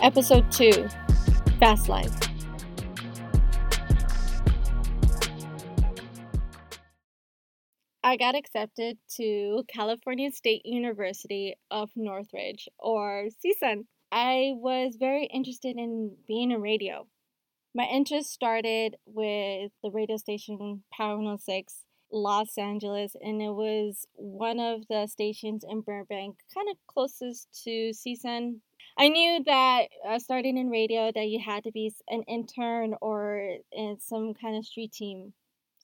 Episode 2 Fast Life. I got accepted to California State University of Northridge, or CSUN. I was very interested in being in radio. My interest started with the radio station Power 106 Los Angeles, and it was one of the stations in Burbank, kind of closest to CSUN. I knew that uh, starting in radio that you had to be an intern or in some kind of street team.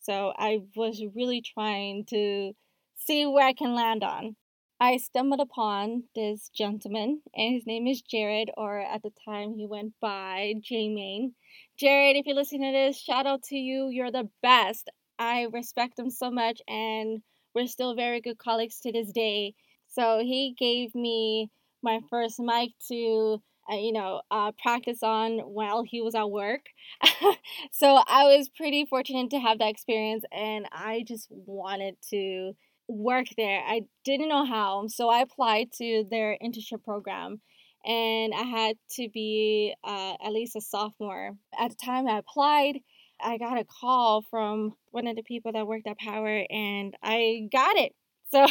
So I was really trying to see where I can land on. I stumbled upon this gentleman, and his name is Jared, or at the time he went by J Main. Jared, if you're listening to this, shout out to you. You're the best. I respect him so much, and we're still very good colleagues to this day. So he gave me my first mic to, uh, you know, uh, practice on while he was at work. so I was pretty fortunate to have that experience, and I just wanted to work there. I didn't know how, so I applied to their internship program. And I had to be uh, at least a sophomore. At the time I applied, I got a call from one of the people that worked at Power and I got it. So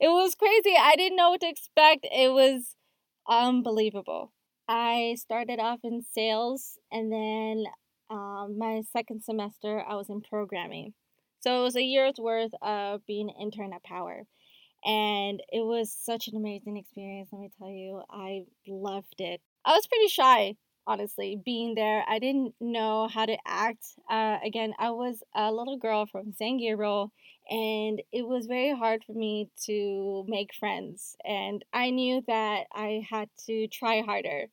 it was crazy. I didn't know what to expect. It was unbelievable. I started off in sales and then um, my second semester I was in programming. So it was a year's worth of being an intern at Power. And it was such an amazing experience, let me tell you. I loved it. I was pretty shy honestly, being there. I didn't know how to act. Uh, again, I was a little girl from San Gabriel, and it was very hard for me to make friends. And I knew that I had to try harder.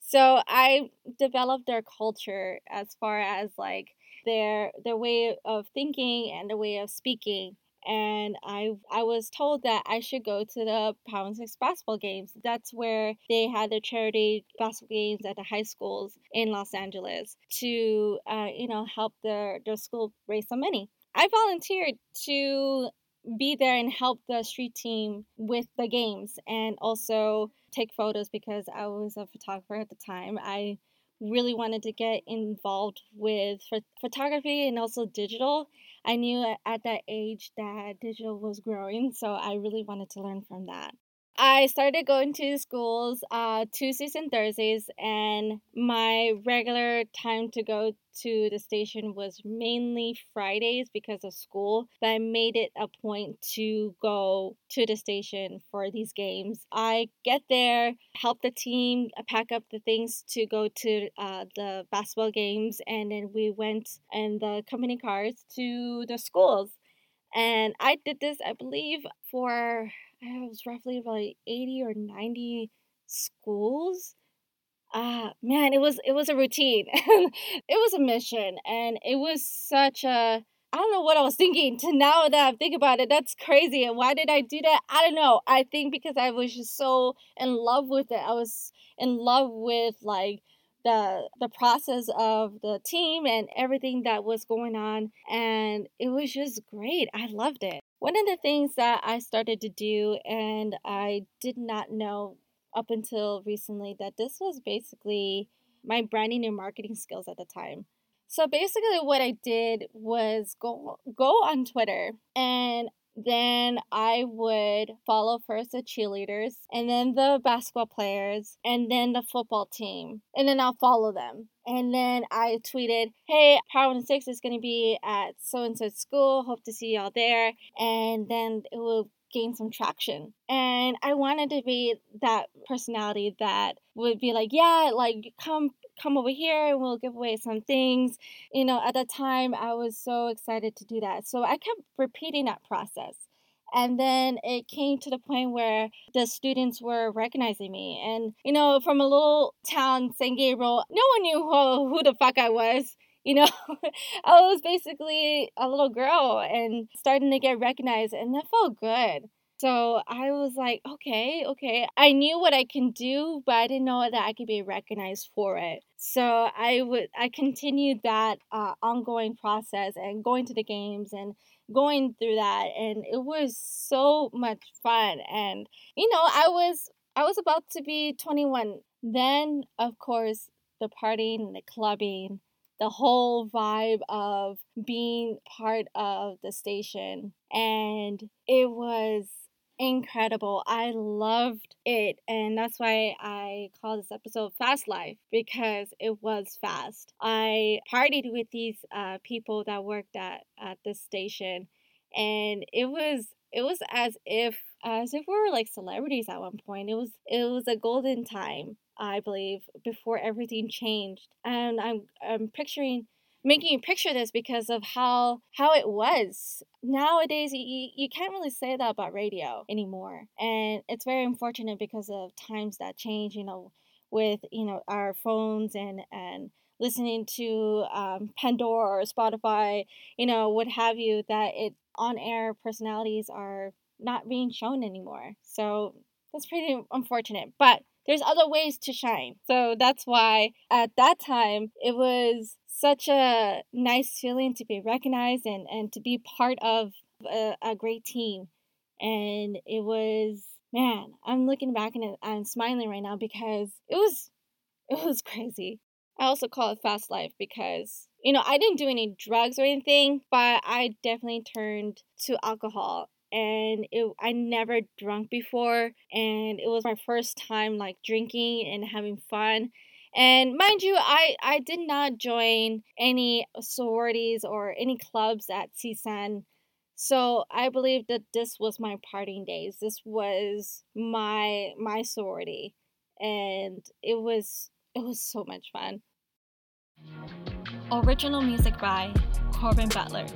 So I developed their culture as far as like their their way of thinking and the way of speaking and I I was told that I should go to the Power Six basketball games. That's where they had the charity basketball games at the high schools in Los Angeles to uh, you know help their their school raise some money. I volunteered to be there and help the street team with the games and also take photos because I was a photographer at the time. I really wanted to get involved with photography and also digital I knew at that age that digital was growing, so I really wanted to learn from that. I started going to schools uh, Tuesdays and Thursdays, and my regular time to go to the station was mainly Fridays because of school. But I made it a point to go to the station for these games. I get there, help the team pack up the things to go to uh, the basketball games, and then we went in the company cars to the schools. And I did this, I believe, for it was roughly about 80 or 90 schools ah uh, man it was it was a routine it was a mission and it was such a I don't know what I was thinking to now that I think about it. That's crazy. And why did I do that? I don't know. I think because I was just so in love with it. I was in love with like the the process of the team and everything that was going on and it was just great. I loved it. One of the things that I started to do and I did not know up until recently that this was basically my branding and marketing skills at the time. So basically what I did was go go on Twitter and then I would follow first the cheerleaders and then the basketball players and then the football team. And then I'll follow them. And then I tweeted, hey, Power 6 is going to be at so and so school. Hope to see y'all there. And then it will gain some traction. And I wanted to be that personality that would be like, yeah, like come come over here and we'll give away some things. You know, at the time I was so excited to do that. So I kept repeating that process. And then it came to the point where the students were recognizing me. And, you know, from a little town, San Gabriel, no one knew who, who the fuck I was. You know, I was basically a little girl and starting to get recognized, and that felt good. So I was like, okay, okay. I knew what I can do, but I didn't know that I could be recognized for it. So I would I continued that uh, ongoing process and going to the games and going through that, and it was so much fun. And you know, I was I was about to be 21 Then, of course, the partying, the clubbing, the whole vibe of being part of the station. And it was incredible. I loved it. And that's why I call this episode Fast Life because it was fast. I partied with these uh, people that worked at, at the station and it was it was as if as if we were like celebrities at one point. It was it was a golden time, I believe, before everything changed. And I'm I'm picturing making you picture this because of how how it was. Nowadays you, you can't really say that about radio anymore and it's very unfortunate because of times that change you know with you know our phones and and listening to um, pandora or spotify you know what have you that it on air personalities are not being shown anymore. So that's pretty unfortunate but there's other ways to shine so that's why at that time it was such a nice feeling to be recognized and, and to be part of a, a great team. And it was, man, I'm looking back and I'm smiling right now because it was, it was crazy. I also call it fast life because, you know, I didn't do any drugs or anything, but I definitely turned to alcohol and it, I never drunk before and it was my first time like drinking and having fun and mind you, I, I did not join any sororities or any clubs at CSUN. So I believe that this was my parting days. This was my my sorority. And it was it was so much fun. Original music by Corbin Butler.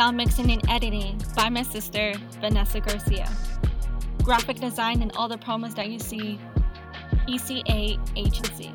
Sound mixing and editing by my sister, Vanessa Garcia. Graphic design and all the promos that you see ECA Agency.